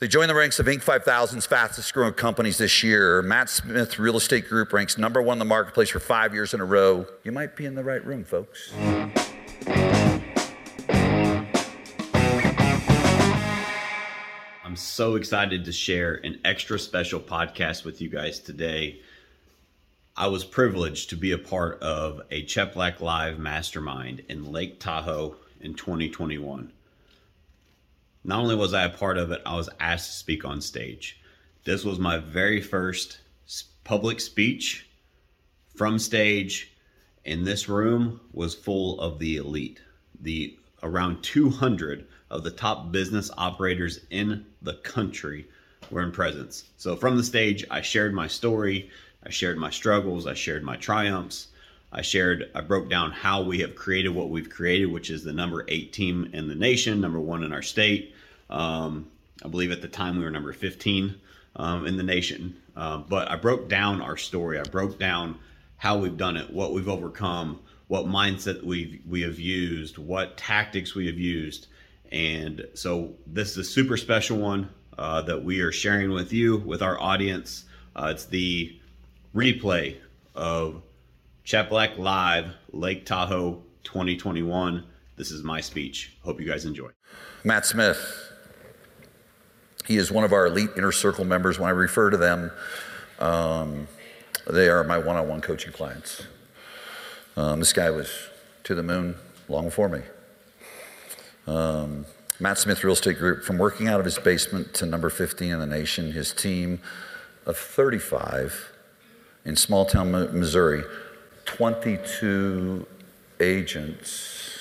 They joined the ranks of Inc. 5000's fastest growing companies this year. Matt Smith Real Estate Group ranks number one in the marketplace for five years in a row. You might be in the right room, folks. I'm so excited to share an extra special podcast with you guys today. I was privileged to be a part of a Cheplak Live mastermind in Lake Tahoe in 2021. Not only was I a part of it, I was asked to speak on stage. This was my very first public speech from stage, and this room was full of the elite, the around 200 of the top business operators in the country were in presence. So from the stage, I shared my story, I shared my struggles, I shared my triumphs. I shared, I broke down how we have created what we've created, which is the number eight team in the nation, number one in our state. Um, I believe at the time we were number 15 um, in the nation. Uh, but I broke down our story. I broke down how we've done it, what we've overcome, what mindset we we have used, what tactics we have used, and so this is a super special one uh, that we are sharing with you, with our audience. Uh, it's the replay of Cheplak Live Lake Tahoe 2021. This is my speech. Hope you guys enjoy. Matt Smith. He is one of our elite inner circle members. When I refer to them, um, they are my one on one coaching clients. Um, this guy was to the moon long before me. Um, Matt Smith Real Estate Group, from working out of his basement to number 15 in the nation, his team of 35 in small town Missouri, 22 agents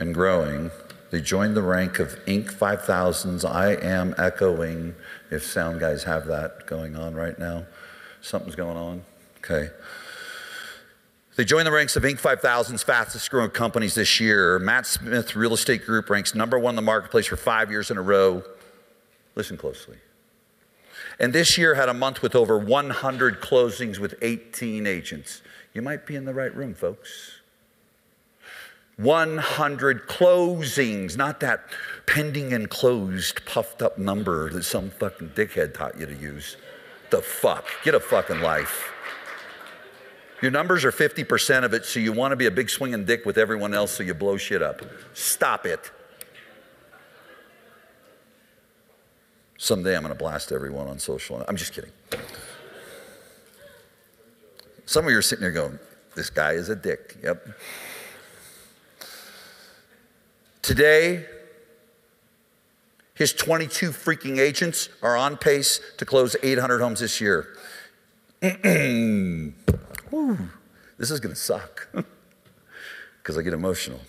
and growing. They joined the rank of Inc. 5000's. I am echoing, if sound guys have that going on right now. Something's going on. Okay. They joined the ranks of Inc. 5000's fastest growing companies this year. Matt Smith Real Estate Group ranks number one in the marketplace for five years in a row. Listen closely. And this year had a month with over 100 closings with 18 agents. You might be in the right room, folks. 100 closings, not that pending and closed puffed up number that some fucking dickhead taught you to use. The fuck? Get a fucking life. Your numbers are 50% of it, so you want to be a big swinging dick with everyone else, so you blow shit up. Stop it. Someday I'm going to blast everyone on social. I'm just kidding. Some of you are sitting there going, this guy is a dick. Yep. Today, his 22 freaking agents are on pace to close 800 homes this year. This is going to suck because I get emotional.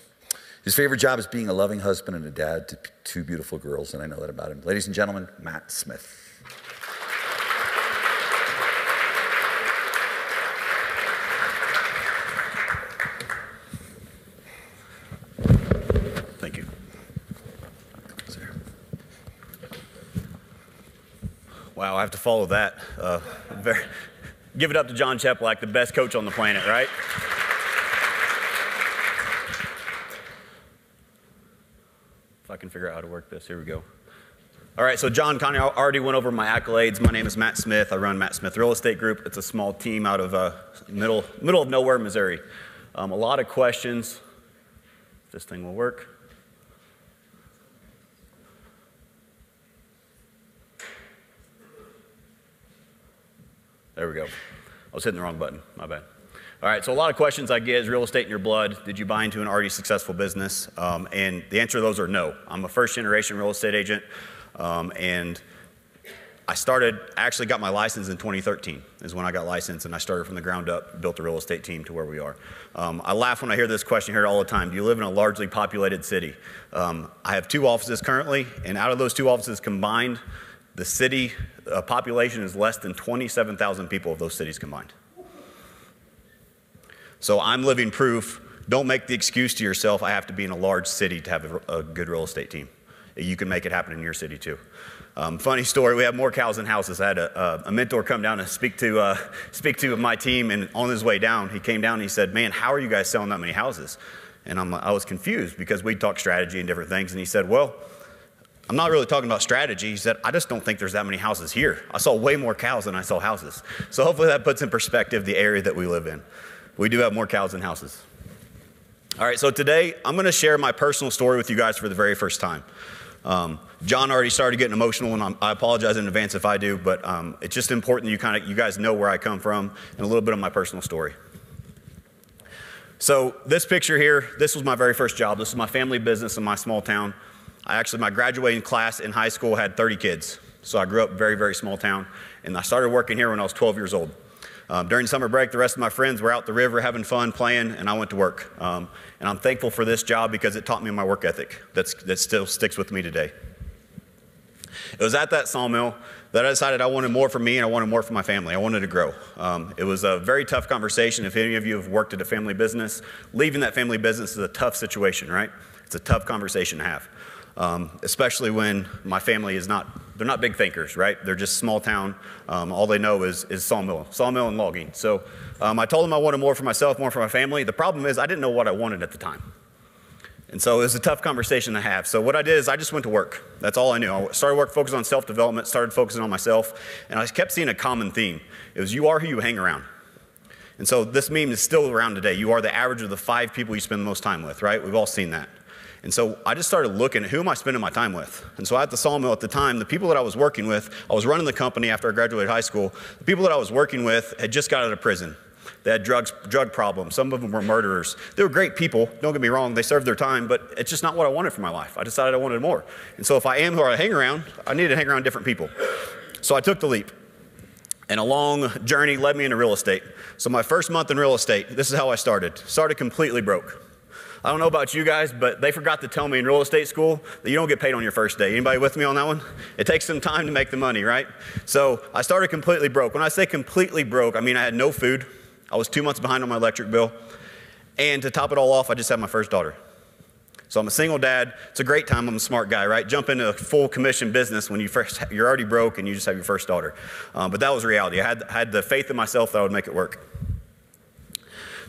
His favorite job is being a loving husband and a dad to two beautiful girls, and I know that about him. Ladies and gentlemen, Matt Smith. Thank you. Wow, I have to follow that. Uh, very, Give it up to Jon Cheplak, the best coach on the planet, right? If I can figure out how to work this, here we go. All right, so John Connie already went over my accolades. My name is Matt Smith. I run Matt Smith Real Estate Group. It's a small team out of uh, middle, middle of nowhere, Missouri. Um, a lot of questions. This thing will work. There we go. I was hitting the wrong button. My bad. All right, so a lot of questions I get is real estate in your blood? Did you buy into an already successful business? Um, and the answer to those are no. I'm a first generation real estate agent, um, and I started, actually got my license in 2013 is when I got licensed, and I started from the ground up, built a real estate team to where we are. Um, I laugh when I hear this question here all the time. Do you live in a largely populated city? Um, I have two offices currently, and out of those two offices combined, the city uh, population is less than 27,000 people of those cities combined. So I'm living proof. Don't make the excuse to yourself, I have to be in a large city to have a, a good real estate team. You can make it happen in your city too. Um, funny story, we have more cows than houses. I had a, a mentor come down and speak to, uh, speak to my team, and on his way down, he came down and he said, Man, how are you guys selling that many houses? And I'm, I was confused because we talked strategy and different things, and he said, Well, I'm not really talking about strategy. He said, I just don't think there's that many houses here. I saw way more cows than I saw houses. So hopefully that puts in perspective the area that we live in. We do have more cows than houses. All right, so today I'm going to share my personal story with you guys for the very first time. Um, John already started getting emotional, and I'm, i apologize in advance if I do, but um, it's just important that you kind of you guys know where I come from and a little bit of my personal story. So this picture here, this was my very first job. This is my family business in my small town. I actually, my graduating class in high school had 30 kids. So I grew up very, very small town. And I started working here when I was 12 years old. Um, during summer break, the rest of my friends were out the river having fun, playing, and I went to work. Um, and I'm thankful for this job because it taught me my work ethic that's, that still sticks with me today. It was at that sawmill that I decided I wanted more for me and I wanted more for my family. I wanted to grow. Um, it was a very tough conversation. If any of you have worked at a family business, leaving that family business is a tough situation, right? It's a tough conversation to have um, especially when my family is not, they're not big thinkers, right? They're just small town. Um, all they know is, is sawmill, sawmill and logging. So um, I told them I wanted more for myself, more for my family. The problem is I didn't know what I wanted at the time. And so it was a tough conversation to have. So what I did is I just went to work. That's all I knew. I started work focused on self-development, started focusing on myself, and I kept seeing a common theme. It was you are who you hang around. And so this meme is still around today. You are the average of the five people you spend the most time with, right? We've all seen that. And so I just started looking at who am I spending my time with? And so at the sawmill at the time, the people that I was working with, I was running the company after I graduated high school. The people that I was working with had just got out of prison. They had drugs, drug problems. Some of them were murderers. They were great people, don't get me wrong. They served their time, but it's just not what I wanted for my life. I decided I wanted more. And so if I am who I hang around, I need to hang around different people. So I took the leap. And a long journey led me into real estate. So my first month in real estate, this is how I started. Started completely broke. I don't know about you guys, but they forgot to tell me in real estate school that you don't get paid on your first day. Anybody with me on that one? It takes some time to make the money, right? So I started completely broke. When I say completely broke, I mean I had no food. I was two months behind on my electric bill. And to top it all off, I just had my first daughter. So I'm a single dad. It's a great time. I'm a smart guy, right? Jump into a full commission business when you first, you're already broke and you just have your first daughter. Um, but that was reality. I had, had the faith in myself that I would make it work.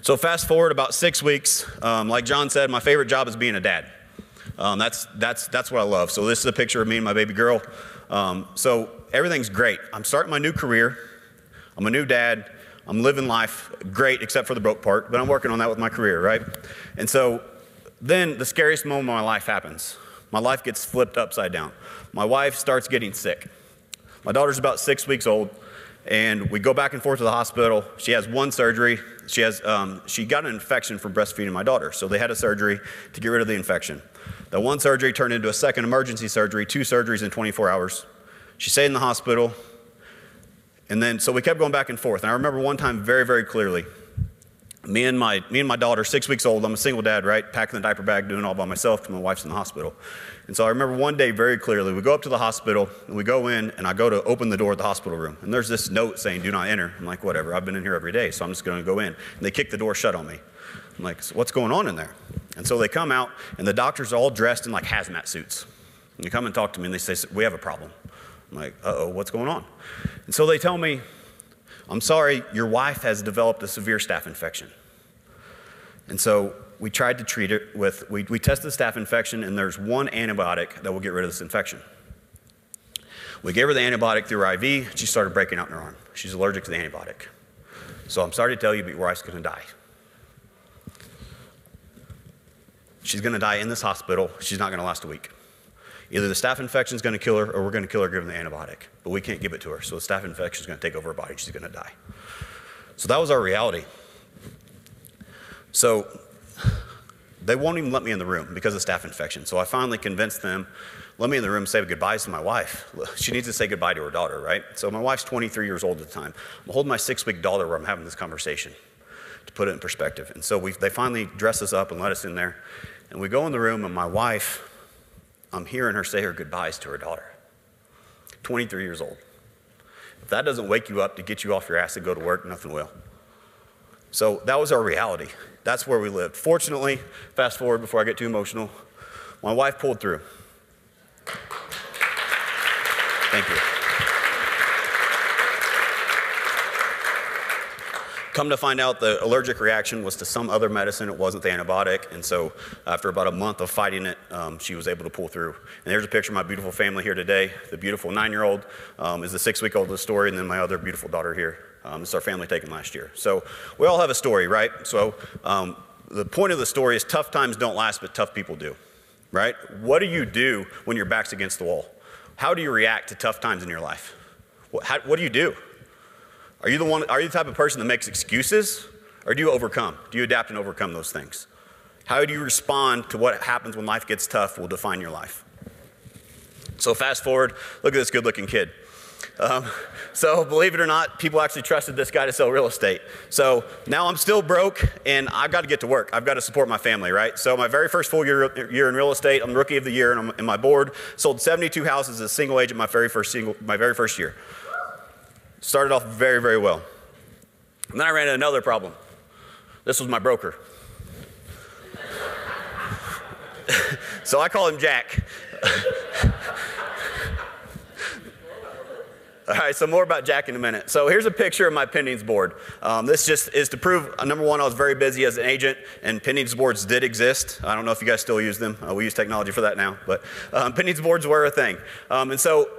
So fast forward about six weeks. Um, like John said, my favorite job is being a dad. Um, that's, that's, that's what I love. So this is a picture of me and my baby girl. Um, so everything's great. I'm starting my new career. I'm a new dad. I'm living life great, except for the broke part, but I'm working on that with my career, right? And so then the scariest moment of my life happens. My life gets flipped upside down. My wife starts getting sick. My daughter's about six weeks old, and we go back and forth to the hospital. She has one surgery. She, has, um, she got an infection from breastfeeding my daughter, so they had a surgery to get rid of the infection. That one surgery turned into a second emergency surgery, two surgeries in 24 hours. She stayed in the hospital, and then so we kept going back and forth. And I remember one time very, very clearly. Me and my me and my daughter, six weeks old. I'm a single dad, right? Packing the diaper bag, doing all by myself because my wife's in the hospital. And so I remember one day very clearly, we go up to the hospital and we go in and I go to open the door of the hospital room. And there's this note saying, do not enter. I'm like, whatever, I've been in here every day, so I'm just going to go in. And they kick the door shut on me. I'm like, so what's going on in there? And so they come out and the doctors are all dressed in like hazmat suits. And they come and talk to me and they say, we have a problem. I'm like, uh oh, what's going on? And so they tell me, I'm sorry, your wife has developed a severe staph infection. And so we tried to treat it with, we, we tested the staph infection, and there's one antibiotic that will get rid of this infection. We gave her the antibiotic through IV. She started breaking out in her arm. She's allergic to the antibiotic. So I'm sorry to tell you, but your wife's going to die. She's going to die in this hospital. She's not going to last a week. Either the staph infection is going to kill her, or we're going to kill her giving the antibiotic. But we can't give it to her. So the staph infection is going to take over her body. She's going to die. So that was our reality. So they won't even let me in the room because of staph infection. So I finally convinced them, let me in the room say goodbyes to my wife. She needs to say goodbye to her daughter, right? So my wife's 23 years old at the time. I'm holding my six week daughter where I'm having this conversation to put it in perspective. And so we, they finally dress us up and let us in there. And we go in the room, and my wife, I'm hearing her say her goodbyes to her daughter. 23 years old. If that doesn't wake you up to get you off your ass to go to work, nothing will. So that was our reality. That's where we lived. Fortunately, fast forward before I get too emotional, my wife pulled through. Thank you. Come to find out, the allergic reaction was to some other medicine. It wasn't the antibiotic. And so, after about a month of fighting it, um, she was able to pull through. And there's a picture of my beautiful family here today. The beautiful nine year old um, is the six week old of the story, and then my other beautiful daughter here. Um, this is our family taken last year. So, we all have a story, right? So, um, the point of the story is tough times don't last, but tough people do, right? What do you do when your back's against the wall? How do you react to tough times in your life? What, how, what do you do? Are you the one? Are you the type of person that makes excuses, or do you overcome? Do you adapt and overcome those things? How do you respond to what happens when life gets tough? Will define your life. So fast forward. Look at this good-looking kid. Um, so believe it or not, people actually trusted this guy to sell real estate. So now I'm still broke, and I've got to get to work. I've got to support my family, right? So my very first full year, year in real estate, I'm rookie of the year, and I'm in my board. Sold 72 houses as a single agent my very first single, my very first year. Started off very, very well. And then I ran into another problem. This was my broker. so I call him Jack. All right, so more about Jack in a minute. So here's a picture of my pendings board. Um, this just is to prove, uh, number one, I was very busy as an agent, and pendings boards did exist. I don't know if you guys still use them. Uh, we use technology for that now, but um, pendings boards were a thing. Um, and so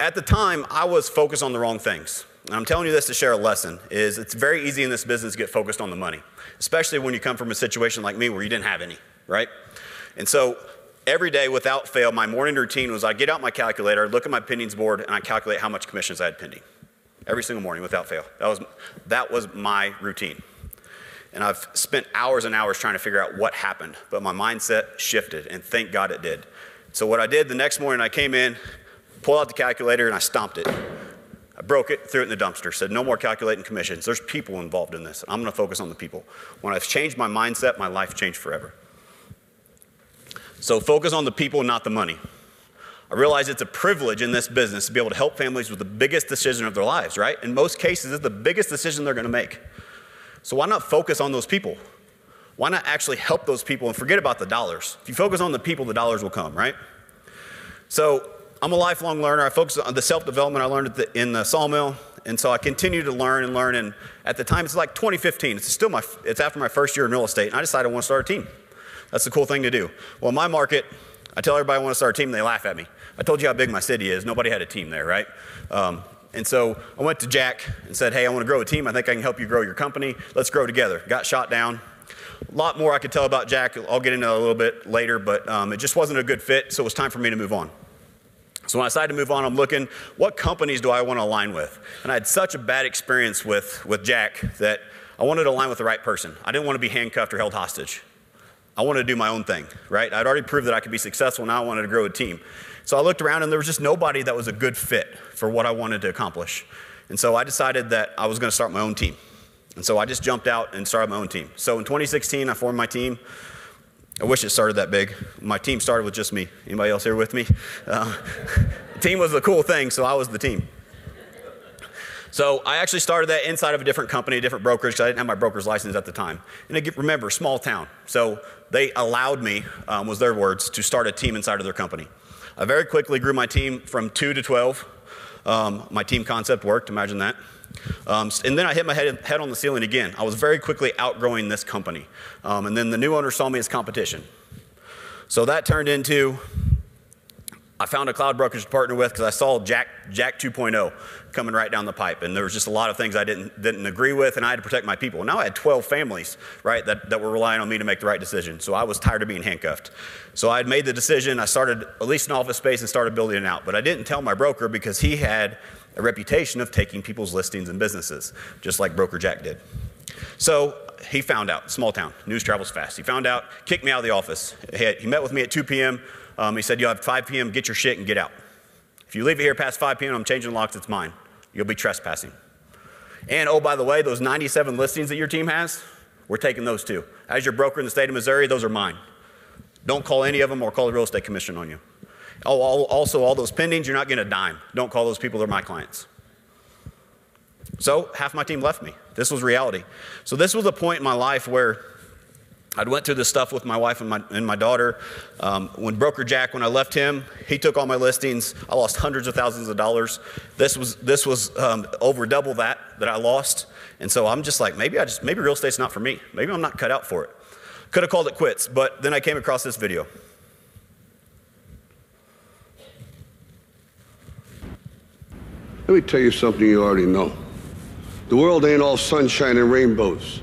at the time, I was focused on the wrong things. And I'm telling you this to share a lesson, is it's very easy in this business to get focused on the money, especially when you come from a situation like me where you didn't have any, right? And so every day without fail, my morning routine was I'd get out my calculator, look at my pendings board, and I calculate how much commissions I had pending. Every single morning without fail. That was, that was my routine. And I've spent hours and hours trying to figure out what happened, but my mindset shifted, and thank God it did. So, what I did the next morning, I came in, pulled out the calculator, and I stomped it. I broke it, threw it in the dumpster, said, no more calculating commissions. There's people involved in this. I'm going to focus on the people. When I've changed my mindset, my life changed forever. So focus on the people, not the money. I realize it's a privilege in this business to be able to help families with the biggest decision of their lives, right? In most cases, it's the biggest decision they're going to make. So why not focus on those people? Why not actually help those people and forget about the dollars? If you focus on the people, the dollars will come, right? So I'm a lifelong learner. I focus on the self development I learned the, in the sawmill. And so I continue to learn and learn. And at the time, it's like 2015. It's still my, it's after my first year in real estate. And I decided I want to start a team. That's the cool thing to do. Well, in my market, I tell everybody I want to start a team, and they laugh at me. I told you how big my city is. Nobody had a team there, right? Um, and so I went to Jack and said, Hey, I want to grow a team. I think I can help you grow your company. Let's grow together. Got shot down. A lot more I could tell about Jack. I'll get into a little bit later, but um, it just wasn't a good fit, so it was time for me to move on. So when I decided to move on, I'm looking, what companies do I want to align with? And I had such a bad experience with, with Jack that I wanted to align with the right person. I didn't want to be handcuffed or held hostage. I wanted to do my own thing, right? I'd already proved that I could be successful. Now I wanted to grow a team. So I looked around and there was just nobody that was a good fit for what I wanted to accomplish. And so I decided that I was going to start my own team. And so I just jumped out and started my own team. So in 2016, I formed my team. I wish it started that big. My team started with just me. Anybody else here with me? Uh, team was the cool thing, so I was the team. So I actually started that inside of a different company, a different brokerage, because I didn't have my broker's license at the time. And remember, small town. So they allowed me, um, was their words, to start a team inside of their company. I very quickly grew my team from two to 12. Um, my team concept worked, imagine that. Um, and then I hit my head, head, on the ceiling again. I was very quickly outgrowing this company. Um, and then the new owner saw me as competition. So that turned into I found a cloud brokerage to partner with because I saw Jack, Jack 2.0 coming right down the pipe. And there was just a lot of things I didn't, didn't agree with, and I had to protect my people. Now I had 12 families, right, that, that were relying on me to make the right decision. So I was tired of being handcuffed. So I had made the decision. I started at least an office space and started building it out. But I didn't tell my broker because he had a reputation of taking people's listings and businesses, just like Broker Jack did. So he found out, small town, news travels fast. He found out, kicked me out of the office. He, had, he met with me at 2 p.m. Um, he said, You'll have 5 p.m., get your shit and get out. If you leave it here past 5 p.m., I'm changing locks, it's mine. You'll be trespassing. And oh, by the way, those 97 listings that your team has, we're taking those too. As your broker in the state of Missouri, those are mine. Don't call any of them or call the real estate commission on you. Oh, also, all those pendings, you're not getting a dime. Don't call those people, they're my clients. So half my team left me. This was reality. So this was a point in my life where I went through this stuff with my wife and my, and my daughter. Um, when Broker Jack, when I left him, he took all my listings. I lost hundreds of thousands of dollars. This was, this was um, over double that that I lost. And so I'm just like, maybe I just, maybe real estate's not for me. Maybe I'm not cut out for it. Could have called it quits, but then I came across this video. Let me tell you something you already know. The world ain't all sunshine and rainbows.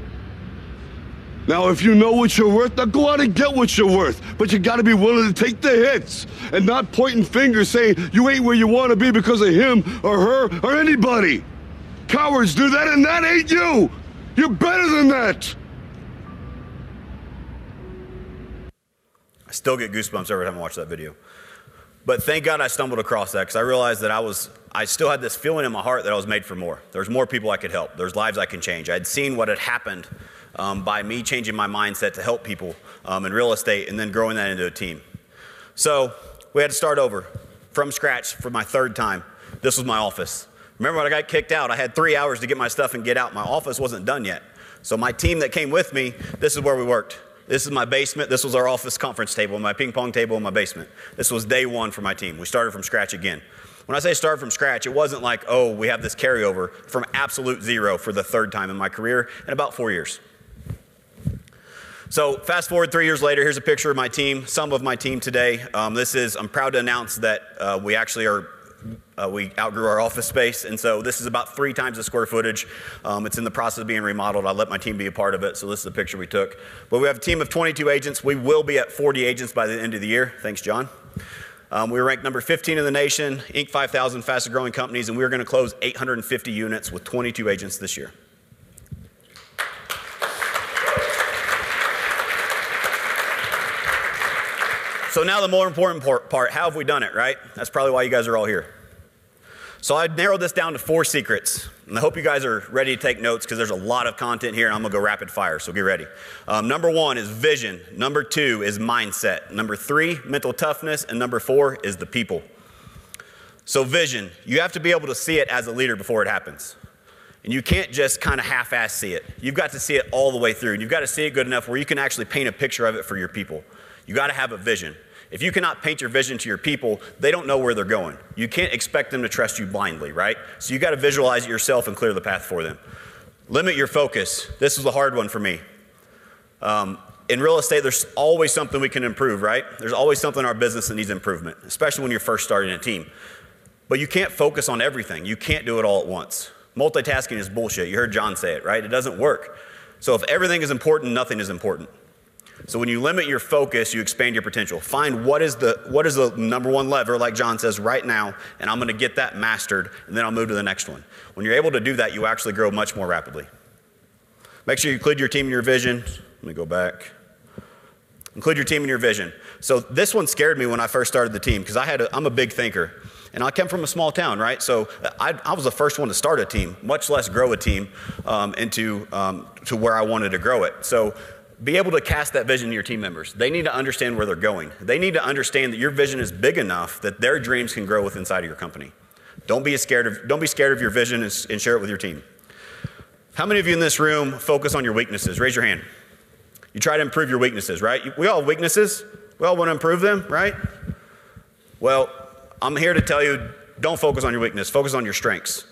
Now, if you know what you're worth, now go out and get what you're worth. But you gotta be willing to take the hits and not pointing fingers saying you ain't where you wanna be because of him or her or anybody. Cowards do that, and that ain't you. You're better than that. I still get goosebumps every time I watch that video. But thank God I stumbled across that because I realized that I was, I still had this feeling in my heart that I was made for more. There's more people I could help. There's lives I can change. I'd seen what had happened um, by me changing my mindset to help people um, in real estate and then growing that into a team. So we had to start over from scratch for my third time. This was my office. Remember when I got kicked out, I had three hours to get my stuff and get out. My office wasn't done yet. So my team that came with me, this is where we worked. This is my basement. This was our office conference table, my ping pong table in my basement. This was day one for my team. We started from scratch again. When I say start from scratch, it wasn't like, oh, we have this carryover from absolute zero for the third time in my career in about four years. So, fast forward three years later, here's a picture of my team, some of my team today. Um, this is, I'm proud to announce that uh, we actually are uh, we outgrew our office space, and so this is about three times the square footage. Um, it's in the process of being remodeled. I let my team be a part of it, so this is a picture we took. But we have a team of 22 agents. We will be at 40 agents by the end of the year. Thanks, John. Um, we ranked number 15 in the nation, Inc. 5000 fastest growing companies, and we are going to close 850 units with 22 agents this year. So now the more important part, how have we done it, right? That's probably why you guys are all here. So I narrowed this down to four secrets. And I hope you guys are ready to take notes because there's a lot of content here and I'm gonna go rapid fire, so get ready. Um, number one is vision. Number two is mindset. Number three, mental toughness. And number four is the people. So, vision, you have to be able to see it as a leader before it happens. And you can't just kind of half ass see it. You've got to see it all the way through. And you've got to see it good enough where you can actually paint a picture of it for your people. You got to have a vision. If you cannot paint your vision to your people, they don't know where they're going. You can't expect them to trust you blindly, right? So you got to visualize it yourself and clear the path for them. Limit your focus. This was a hard one for me. Um, in real estate, there's always something we can improve, right? There's always something in our business that needs improvement, especially when you're first starting a team. But you can't focus on everything. You can't do it all at once. Multitasking is bullshit. You heard John say it, right? It doesn't work. So if everything is important, nothing is important. So when you limit your focus, you expand your potential. Find what is the what is the number one lever, like John says, right now, and I'm to get that mastered, and then I'll move to the next one. When you're able to do that, you actually grow much more rapidly. Make sure you include your team in your vision. Let me go back. Include your team in your vision. So this one scared me when I first started the team because I had a, I'm a big thinker. And I come from a small town, right? So I, I was the first one to start a team, much less grow a team um, into um, to where I wanted to grow it. So be able to cast that vision to your team members. They need to understand where they're going. They need to understand that your vision is big enough that their dreams can grow with inside of your company. Don't be scared of, don't be scared of your vision and, and share it with your team. How many of you in this room focus on your weaknesses? Raise your hand. You try to improve your weaknesses, right? We all have weaknesses. We all want to improve them, right? Well, I'm here to tell you don't focus on your weakness, focus on your strengths.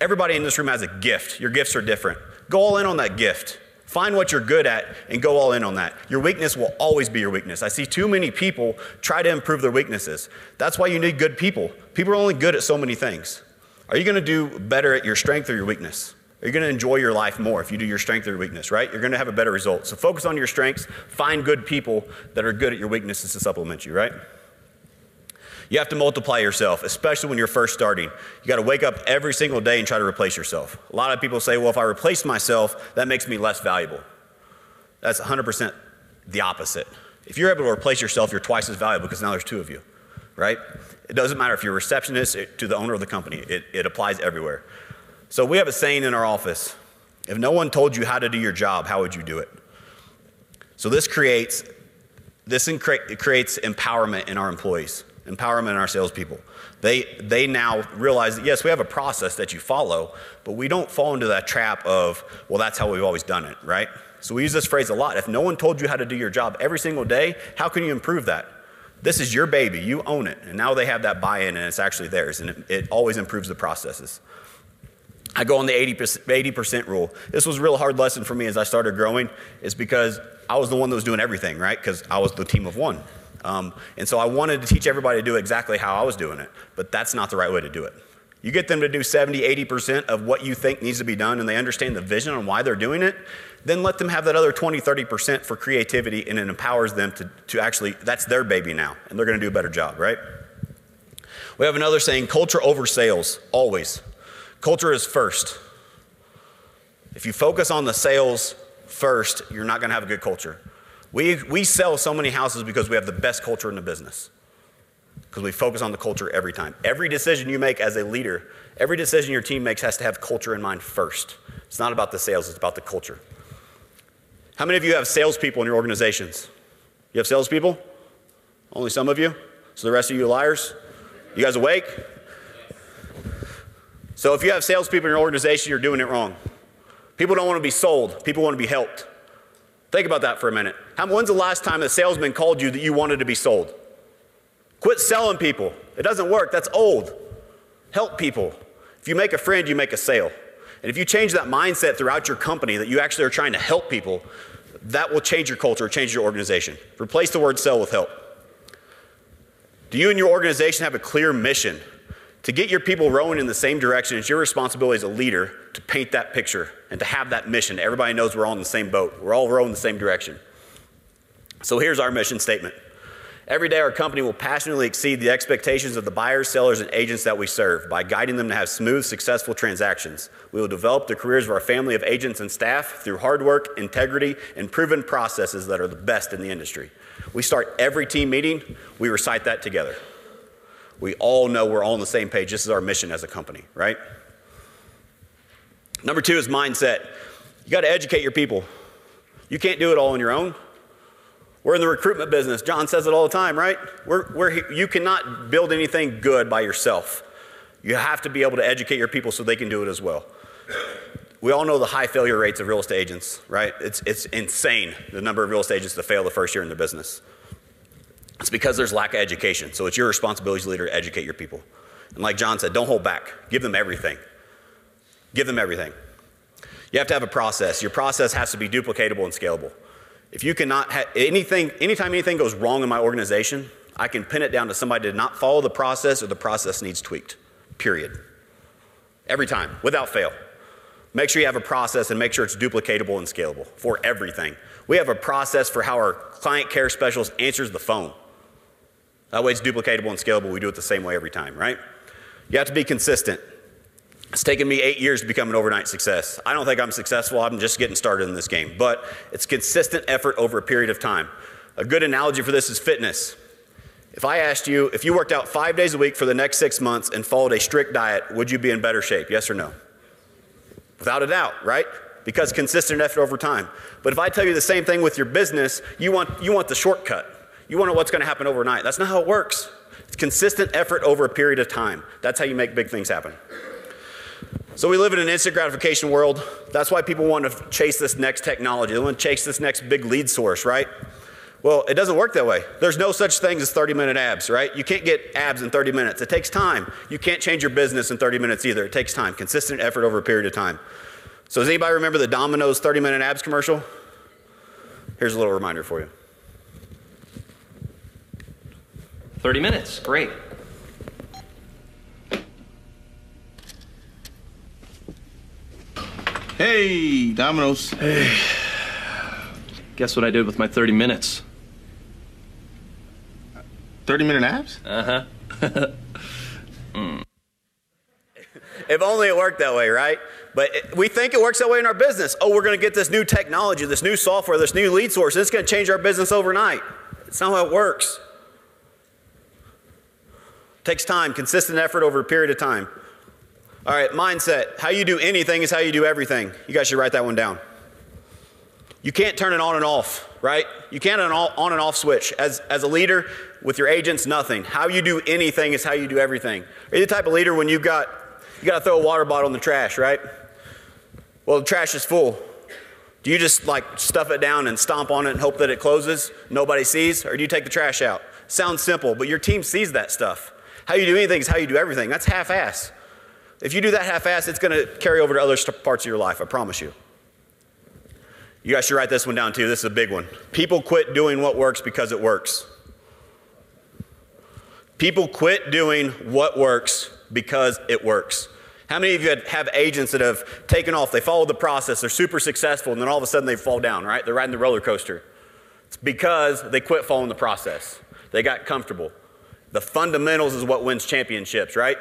Everybody in this room has a gift. Your gifts are different. Go all in on that gift. Find what you're good at and go all in on that. Your weakness will always be your weakness. I see too many people try to improve their weaknesses. That's why you need good people. People are only good at so many things. Are you going to do better at your strength or your weakness? Are you going to enjoy your life more if you do your strength or your weakness, right? You're going to have a better result. So focus on your strengths, find good people that are good at your weaknesses to supplement you, right? You have to multiply yourself, especially when you're first starting. You got to wake up every single day and try to replace yourself. A lot of people say, well, if I replace myself, that makes me less valuable. That's 100% the opposite. If you're able to replace yourself, you're twice as valuable because now there's two of you. right? It doesn't matter if you're a receptionist to the owner of the company, it, it applies everywhere. So we have a saying in our office if no one told you how to do your job, how would you do it? So this creates this creates empowerment in our employees, empowerment in our salespeople. They, they now realize that, yes, we have a process that you follow, but we don't fall into that trap of, well, that's how we've always done it, right? So we use this phrase a lot. If no one told you how to do your job every single day, how can you improve that? This is your baby, you own it. And now they have that buy in and it's actually theirs, and it, it always improves the processes. I go on the 80%, 80% rule. This was a real hard lesson for me as I started growing, is because I was the one that was doing everything, right? Because I was the team of one. Um, and so I wanted to teach everybody to do exactly how I was doing it, but that's not the right way to do it. You get them to do 70, 80% of what you think needs to be done and they understand the vision and why they're doing it, then let them have that other 20, 30% for creativity and it empowers them to, to actually, that's their baby now, and they're gonna do a better job, right? We have another saying culture over sales, always. Culture is first. If you focus on the sales first, you're not gonna have a good culture. We, we sell so many houses because we have the best culture in the business. Because we focus on the culture every time. Every decision you make as a leader, every decision your team makes has to have culture in mind first. It's not about the sales, it's about the culture. How many of you have salespeople in your organizations? You have salespeople? Only some of you? So the rest of you liars? You guys awake? So if you have salespeople in your organization, you're doing it wrong. People don't want to be sold, people want to be helped. Think about that for a minute. How, when's the last time a salesman called you that you wanted to be sold? Quit selling people. It doesn't work. That's old. Help people. If you make a friend, you make a sale. And if you change that mindset throughout your company that you actually are trying to help people, that will change your culture, change your organization. Replace the word sell with help. Do you and your organization have a clear mission? To get your people rowing in the same direction, it's your responsibility as a leader to paint that picture and to have that mission. Everybody knows we're all in the same boat. We're all rowing the same direction. So here's our mission statement. Every day, our company will passionately exceed the expectations of the buyers, sellers, and agents that we serve by guiding them to have smooth, successful transactions. We will develop the careers of our family of agents and staff through hard work, integrity, and proven processes that are the best in the industry. We start every team meeting, we recite that together. We all know we're all on the same page. This is our mission as a company, right? Number two is mindset. You got to educate your people. You can't do it all on your own. We're in the recruitment business. John says it all the time, right? We're, we're, you cannot build anything good by yourself. You have to be able to educate your people so they can do it as well. We all know the high failure rates of real estate agents, right? It's, it's insane the number of real estate agents that fail the first year in their business. It's because there's lack of education. So it's your responsibility as a leader to educate your people. And like John said, don't hold back. Give them everything. Give them everything. You have to have a process. Your process has to be duplicatable and scalable. If you cannot have anything, anytime anything goes wrong in my organization, I can pin it down to somebody did not follow the process or the process needs tweaked. Period. Every time, without fail. Make sure you have a process and make sure it's duplicatable and scalable for everything. We have a process for how our client care specialist answers the phone. That way it's duplicatable and scalable. We do it the same way every time, right? You have to be consistent. It's taken me eight years to become an overnight success. I don't think I'm successful. I'm just getting started in this game. But it's consistent effort over a period of time. A good analogy for this is fitness. If I asked you, if you worked out five days a week for the next six months and followed a strict diet, would you be in better shape? Yes or no? Without a doubt, right? Because consistent effort over time. But if I tell you the same thing with your business, you want, you want the shortcut. You want to know what's going to happen overnight. That's not how it works. It's consistent effort over a period of time. That's how you make big things happen. So we live in an instant gratification world. That's why people want to chase this next technology. They want to chase this next big lead source, right? Well, it doesn't work that way. There's no such thing as 30 minute abs, right? You can't get abs in 30 minutes. It takes time. You can't change your business in 30 minutes either. It takes time, consistent effort over a period of time. So, does anybody remember the Domino's 30 minute abs commercial? Here's a little reminder for you 30 minutes, great. Hey, Domino's. Hey. Guess what I did with my 30 minutes? 30 minute abs? Uh huh. If only it worked that way, right? But it- we think it works that way in our business. Oh, we're going to get this new technology, this new software, this new lead source, and it's going to change our business overnight. It's not how it works. Takes time, consistent effort over a period of time. All right, mindset. How you do anything is how you do everything. You guys should write that one down. You can't turn it on and off, right? You can't an on and off switch. As, as a leader with your agents, nothing. How you do anything is how you do everything. Are you the type of leader when you've got, you got to throw a water bottle in the trash, right? Well, the trash is full. Do you just like stuff it down and stomp on it and hope that it closes, nobody sees, or do you take the trash out? Sounds simple, but your team sees that stuff. How you do anything is how you do everything. That's half ass. If you do that half ass, it's going to carry over to other parts of your life, I promise you. You guys should write this one down too. This is a big one. People quit doing what works because it works. People quit doing what works because it works. How many of you have agents that have taken off? They followed the process, they're super successful, and then all of a sudden they fall down, right? They're riding the roller coaster. It's because they quit following the process. They got comfortable. The fundamentals is what wins championships, right?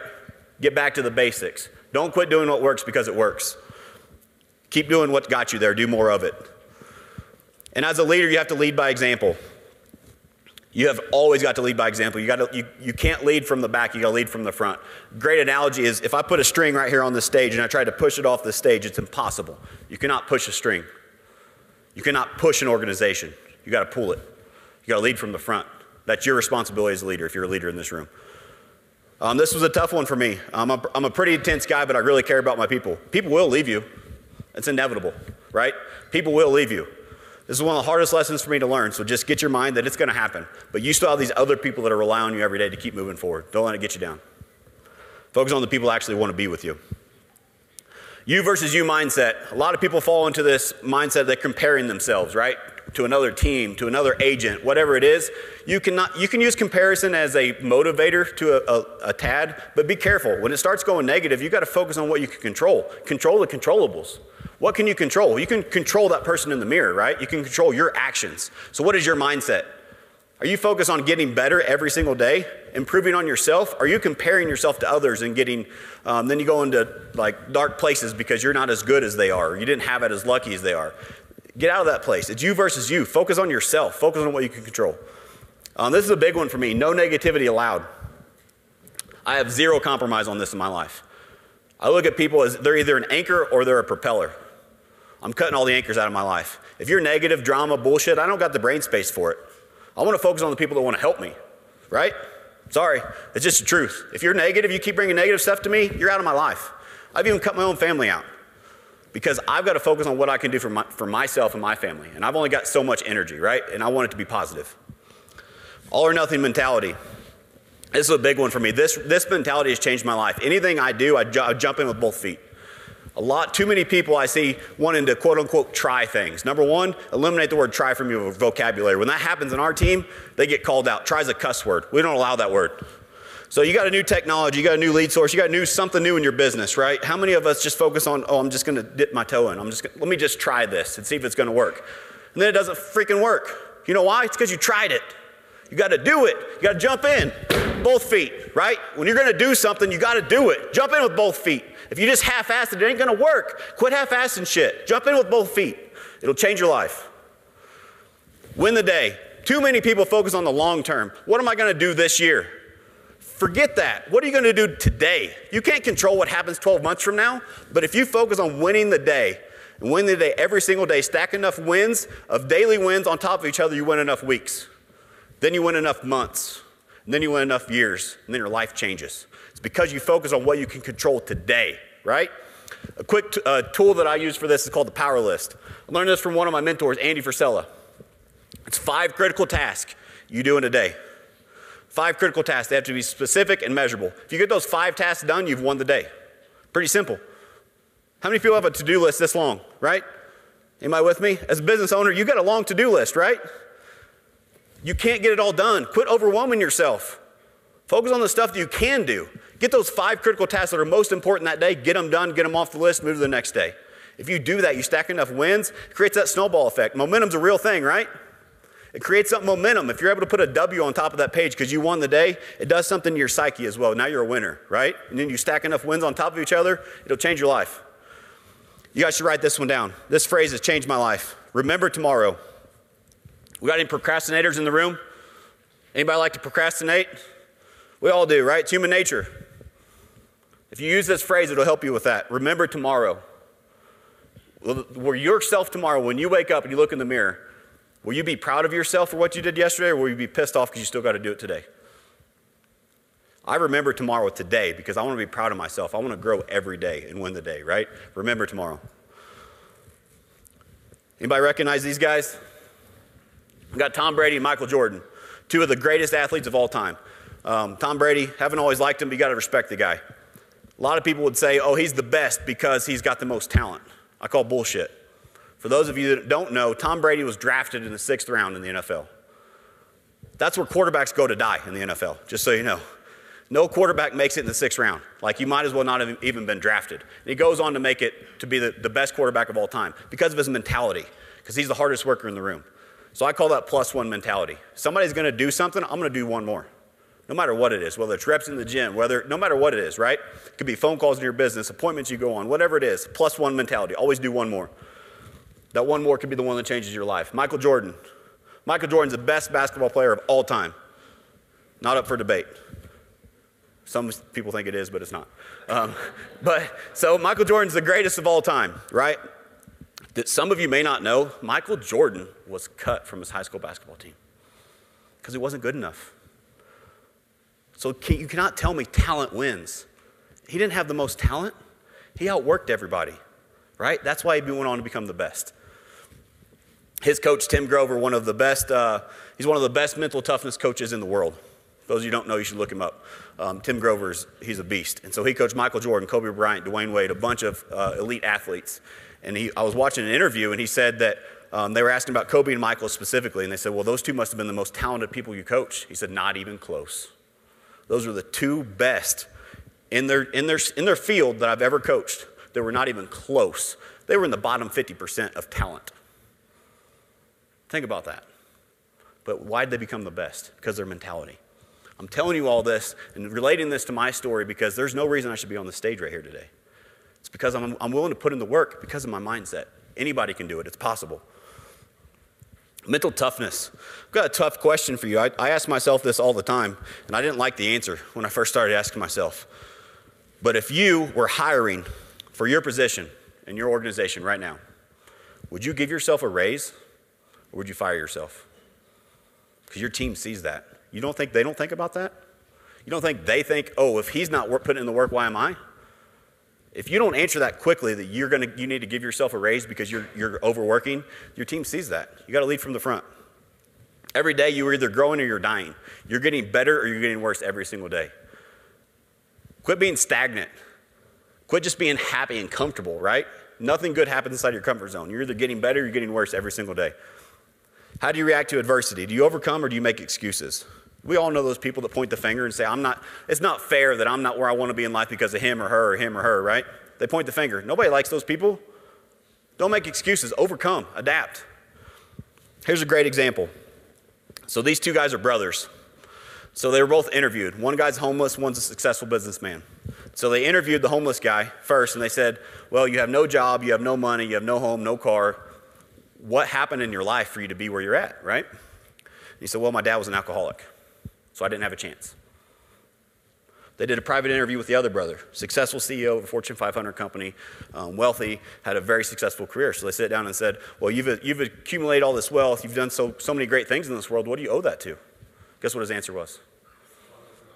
Get back to the basics. Don't quit doing what works because it works. Keep doing what got you there, do more of it. And as a leader, you have to lead by example. You have always got to lead by example. You, got to, you, you can't lead from the back, you got to lead from the front. Great analogy is if I put a string right here on the stage and I try to push it off the stage, it's impossible. You cannot push a string. You cannot push an organization. You got to pull it. You got to lead from the front. That's your responsibility as a leader if you're a leader in this room. Um, this was a tough one for me. I'm a, I'm a pretty intense guy, but I really care about my people. People will leave you. It's inevitable, right? People will leave you. This is one of the hardest lessons for me to learn. So just get your mind that it's going to happen. But you still have these other people that are relying on you every day to keep moving forward. Don't let it get you down. Focus on the people actually want to be with you. You versus you mindset. A lot of people fall into this mindset that comparing themselves, right? To another team, to another agent, whatever it is. You, cannot, you can use comparison as a motivator to a, a, a tad, but be careful. When it starts going negative, you got to focus on what you can control. Control the controllables. What can you control? You can control that person in the mirror, right? You can control your actions. So, what is your mindset? Are you focused on getting better every single day, improving on yourself? Are you comparing yourself to others and getting, um, then you go into like dark places because you're not as good as they are, you didn't have it as lucky as they are? Get out of that place. It's you versus you. Focus on yourself, focus on what you can control. Um, this is a big one for me no negativity allowed. I have zero compromise on this in my life. I look at people as they're either an anchor or they're a propeller. I'm cutting all the anchors out of my life. If you're negative, drama, bullshit, I don't got the brain space for it. I want to focus on the people that want to help me, right? Sorry, it's just the truth. If you're negative, you keep bringing negative stuff to me, you're out of my life. I've even cut my own family out because I've got to focus on what I can do for, my, for myself and my family. And I've only got so much energy, right? And I want it to be positive. All or nothing mentality. This is a big one for me. This, this mentality has changed my life. Anything I do, I, ju- I jump in with both feet. A lot, too many people I see wanting to quote unquote try things. Number one, eliminate the word try from your vocabulary. When that happens in our team, they get called out. Try's a cuss word. We don't allow that word. So you got a new technology, you got a new lead source, you got new something new in your business, right? How many of us just focus on, oh, I'm just going to dip my toe in. I'm just gonna, let me just try this and see if it's going to work. And then it doesn't freaking work. You know why? It's because you tried it. You got to do it. You got to jump in, both feet, right? When you're going to do something, you got to do it. Jump in with both feet. If you just half ass it, it ain't gonna work. Quit half assing shit. Jump in with both feet. It'll change your life. Win the day. Too many people focus on the long term. What am I gonna do this year? Forget that. What are you gonna do today? You can't control what happens 12 months from now, but if you focus on winning the day, and the day every single day, stack enough wins of daily wins on top of each other, you win enough weeks. Then you win enough months. Then you win enough years, and then your life changes. It's because you focus on what you can control today, right? A quick t- uh, tool that I use for this is called the Power List. I learned this from one of my mentors, Andy Frisella. It's five critical tasks you do in a day. Five critical tasks. They have to be specific and measurable. If you get those five tasks done, you've won the day. Pretty simple. How many people have a to do list this long, right? Anybody with me? As a business owner, you got a long to do list, right? You can't get it all done. Quit overwhelming yourself. Focus on the stuff that you can do. Get those five critical tasks that are most important that day, get them done, get them off the list, move to the next day. If you do that, you stack enough wins, it creates that snowball effect. Momentum's a real thing, right? It creates some momentum. If you're able to put a W on top of that page because you won the day, it does something to your psyche as well. Now you're a winner, right? And then you stack enough wins on top of each other, it'll change your life. You guys should write this one down. This phrase has changed my life. Remember tomorrow. We got any procrastinators in the room? Anybody like to procrastinate? We all do, right? It's human nature. If you use this phrase, it'll help you with that. Remember tomorrow. Will yourself tomorrow, when you wake up and you look in the mirror, will you be proud of yourself for what you did yesterday, or will you be pissed off because you still got to do it today? I remember tomorrow today because I want to be proud of myself. I want to grow every day and win the day, right? Remember tomorrow. Anybody recognize these guys? We got Tom Brady and Michael Jordan, two of the greatest athletes of all time. Um, Tom Brady, haven't always liked him, but you got to respect the guy. A lot of people would say, oh, he's the best because he's got the most talent. I call bullshit. For those of you that don't know, Tom Brady was drafted in the sixth round in the NFL. That's where quarterbacks go to die in the NFL, just so you know. No quarterback makes it in the sixth round. Like you might as well not have even been drafted. And he goes on to make it to be the, the best quarterback of all time because of his mentality, because he's the hardest worker in the room. So I call that plus one mentality. Somebody's gonna do something, I'm gonna do one more. No matter what it is, whether it's reps in the gym, whether no matter what it is, right? It could be phone calls in your business, appointments you go on, whatever it is, plus one mentality. Always do one more. That one more could be the one that changes your life. Michael Jordan. Michael Jordan's the best basketball player of all time. Not up for debate. Some people think it is, but it's not. Um, but so Michael Jordan's the greatest of all time, right? That some of you may not know, Michael Jordan was cut from his high school basketball team because he wasn't good enough. So you cannot tell me talent wins. He didn't have the most talent. He outworked everybody, right? That's why he went on to become the best. His coach Tim Grover, one of the best, uh, he's one of the best mental toughness coaches in the world. Those of you don't know, you should look him up. Um, Tim Grover's, he's a beast. And so he coached Michael Jordan, Kobe Bryant, Dwyane Wade, a bunch of uh, elite athletes. And he, I was watching an interview, and he said that um, they were asking about Kobe and Michael specifically, and they said, Well, those two must have been the most talented people you coach. He said, Not even close. Those were the two best in their, in their, in their field that I've ever coached. They were not even close. They were in the bottom 50% of talent. Think about that. But why did they become the best? Because their mentality. I'm telling you all this and relating this to my story because there's no reason I should be on the stage right here today. It's because I'm, I'm willing to put in the work because of my mindset. Anybody can do it, it's possible. Mental toughness. I've got a tough question for you. I, I ask myself this all the time, and I didn't like the answer when I first started asking myself. But if you were hiring for your position in your organization right now, would you give yourself a raise or would you fire yourself? Because your team sees that. You don't think they don't think about that? You don't think they think, oh, if he's not putting in the work, why am I? If you don't answer that quickly, that you're gonna, you need to give yourself a raise because you're, you're overworking, your team sees that. You got to lead from the front. Every day, you're either growing or you're dying. You're getting better or you're getting worse every single day. Quit being stagnant. Quit just being happy and comfortable, right? Nothing good happens inside your comfort zone. You're either getting better or you're getting worse every single day. How do you react to adversity? Do you overcome or do you make excuses? We all know those people that point the finger and say, I'm not, it's not fair that I'm not where I want to be in life because of him or her or him or her, right? They point the finger. Nobody likes those people. Don't make excuses, overcome, adapt. Here's a great example. So these two guys are brothers. So they were both interviewed. One guy's homeless, one's a successful businessman. So they interviewed the homeless guy first and they said, Well, you have no job, you have no money, you have no home, no car what happened in your life for you to be where you're at, right? he said, Well, my dad was an alcoholic, so I didn't have a chance. They did a private interview with the other brother, successful CEO of a Fortune 500 company, um, wealthy, had a very successful career. So they sat down and said, Well, you've, you've accumulated all this wealth, you've done so, so many great things in this world, what do you owe that to? Guess what his answer was?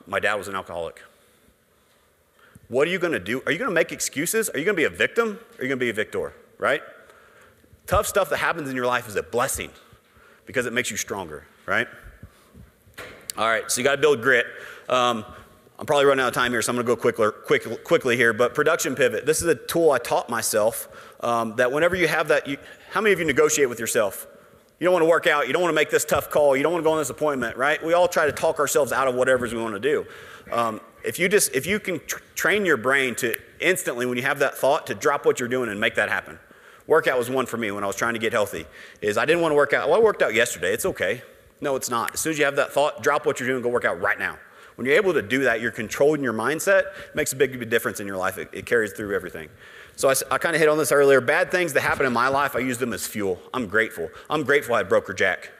My dad was an alcoholic. What are you going to do? Are you going to make excuses? Are you going to be a victim? Or are you going to be a victor, right? Tough stuff that happens in your life is a blessing because it makes you stronger, right? All right, so you got to build grit. Um, I'm probably running out of time here, so I'm going to go quickly, quick, quickly here. But production pivot. This is a tool I taught myself um, that whenever you have that, you, how many of you negotiate with yourself? You don't want to work out. You don't want to make this tough call. You don't want to go on this appointment, right? We all try to talk ourselves out of whatever we want to do. Um, if you just if you can tr- train your brain to instantly when you have that thought to drop what you're doing and make that happen Workout was one for me when I was trying to get healthy. Is I didn't want to work out. Well, I worked out yesterday. It's okay. No, it's not. As soon as you have that thought, drop what you're doing, go work out right now. When you're able to do that, you're controlling your mindset. It makes a big difference in your life. It, it carries through everything. So I, I kind of hit on this earlier. Bad things that happen in my life, I use them as fuel. I'm grateful. I'm grateful I had broker Jack.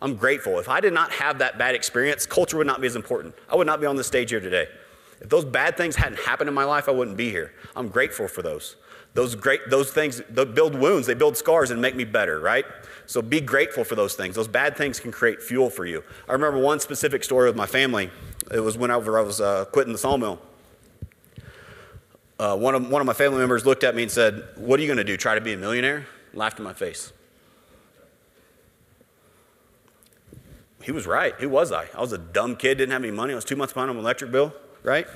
I'm grateful. If I did not have that bad experience, culture would not be as important. I would not be on the stage here today. If those bad things hadn't happened in my life, I wouldn't be here. I'm grateful for those. Those great those things build wounds, they build scars and make me better, right? So be grateful for those things. Those bad things can create fuel for you. I remember one specific story with my family. It was whenever I was uh, quitting the sawmill. Uh, one, of, one of my family members looked at me and said, What are you going to do? Try to be a millionaire? Laughed in my face. He was right. Who was I? I was a dumb kid, didn't have any money. I was two months behind on my electric bill, right?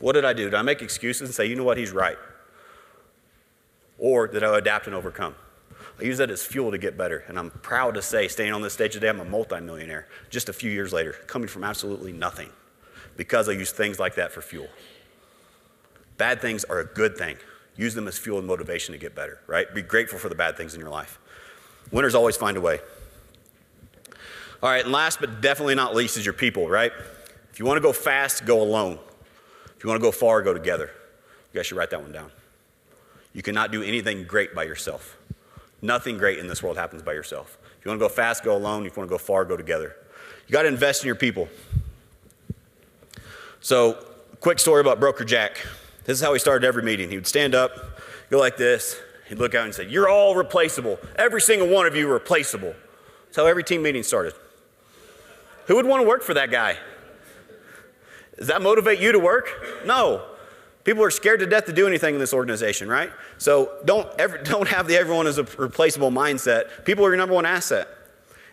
What did I do? Did I make excuses and say, You know what? He's right? Or that I'll adapt and overcome? I use that as fuel to get better. And I'm proud to say, staying on this stage today, I'm a multimillionaire just a few years later, coming from absolutely nothing because I use things like that for fuel. Bad things are a good thing. Use them as fuel and motivation to get better, right? Be grateful for the bad things in your life. Winners always find a way. All right, and last but definitely not least is your people, right? If you want to go fast, go alone. If you want to go far, go together. You guys should write that one down. You cannot do anything great by yourself. Nothing great in this world happens by yourself. If you want to go fast, go alone. If you want to go far, go together. You got to invest in your people. So, quick story about Broker Jack. This is how he started every meeting. He would stand up, go like this. He'd look out and say, You're all replaceable. Every single one of you are replaceable. That's how every team meeting started. Who would want to work for that guy? Does that motivate you to work? No. People are scared to death to do anything in this organization, right? So don't, ever, don't have the everyone as a replaceable mindset. People are your number one asset.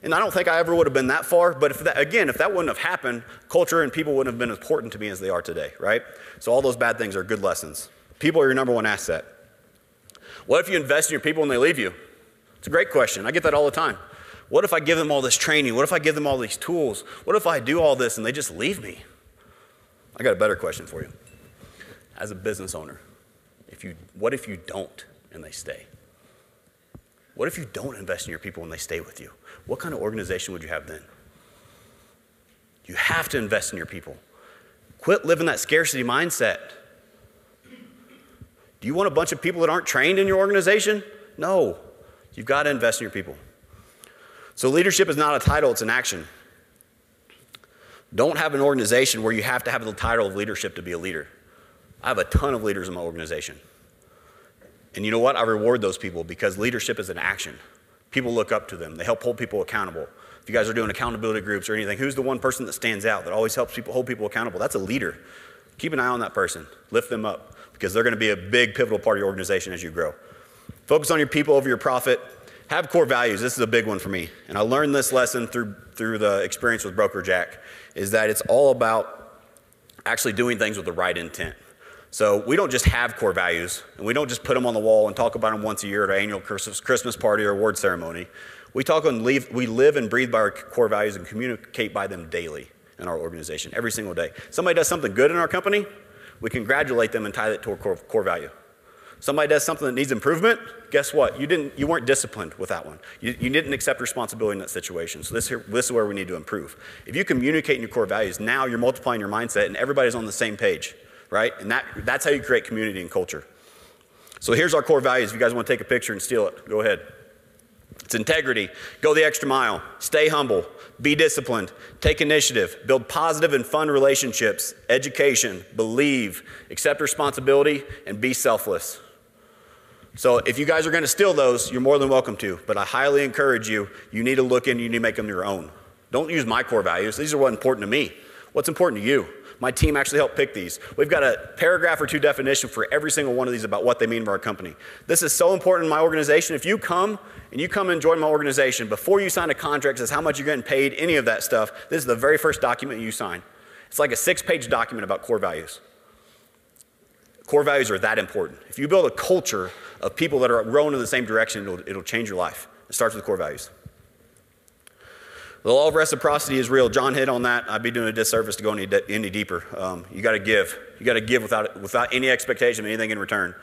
And I don't think I ever would have been that far, but if that, again, if that wouldn't have happened, culture and people wouldn't have been as important to me as they are today, right? So all those bad things are good lessons. People are your number one asset. What if you invest in your people and they leave you? It's a great question. I get that all the time. What if I give them all this training? What if I give them all these tools? What if I do all this and they just leave me? I got a better question for you as a business owner, if you, what if you don't and they stay? What if you don't invest in your people and they stay with you? What kind of organization would you have then? You have to invest in your people. Quit living that scarcity mindset. Do you want a bunch of people that aren't trained in your organization? No. You've got to invest in your people. So, leadership is not a title, it's an action. Don't have an organization where you have to have the title of leadership to be a leader. I have a ton of leaders in my organization. And you know what? I reward those people because leadership is an action. People look up to them, they help hold people accountable. If you guys are doing accountability groups or anything, who's the one person that stands out that always helps people hold people accountable? That's a leader. Keep an eye on that person, lift them up because they're going to be a big pivotal part of your organization as you grow. Focus on your people over your profit. Have core values. This is a big one for me. And I learned this lesson through, through the experience with Broker Jack is that it's all about actually doing things with the right intent. So we don't just have core values, and we don't just put them on the wall and talk about them once a year at our annual Christmas party or award ceremony. We talk and leave, we live and breathe by our core values and communicate by them daily in our organization, every single day. Somebody does something good in our company, we congratulate them and tie that to a core, core value. Somebody does something that needs improvement, guess what? You, didn't, you weren't disciplined with that one. You, you didn't accept responsibility in that situation. So this, here, this is where we need to improve. If you communicate in your core values, now you're multiplying your mindset and everybody's on the same page right? And that, that's how you create community and culture. So here's our core values. If you guys want to take a picture and steal it, go ahead. It's integrity, go the extra mile, stay humble, be disciplined, take initiative, build positive and fun relationships, education, believe, accept responsibility, and be selfless. So if you guys are going to steal those, you're more than welcome to, but I highly encourage you, you need to look in, you need to make them your own. Don't use my core values. These are what's important to me. What's important to you? My team actually helped pick these. We've got a paragraph or two definition for every single one of these about what they mean for our company. This is so important in my organization. If you come and you come and join my organization, before you sign a contract says how much you're getting paid, any of that stuff, this is the very first document you sign. It's like a six page document about core values. Core values are that important. If you build a culture of people that are rowing in the same direction, it'll, it'll change your life. It starts with core values. The law of reciprocity is real. John hit on that. I'd be doing a disservice to go any, any deeper. Um, you got to give. You got to give without, without any expectation of anything in return.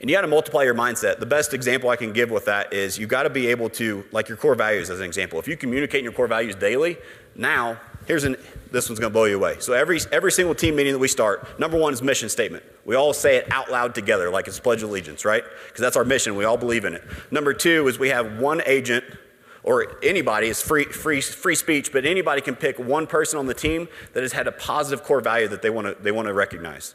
And you got to multiply your mindset. The best example I can give with that is you got to be able to, like your core values as an example. If you communicate your core values daily, now here's an, this one's going to blow you away. So every every single team meeting that we start, number one is mission statement. We all say it out loud together, like it's Pledge of Allegiance, right? Because that's our mission. We all believe in it. Number two is we have one agent or anybody, it's free, free, free speech, but anybody can pick one person on the team that has had a positive core value that they want to they want to recognize.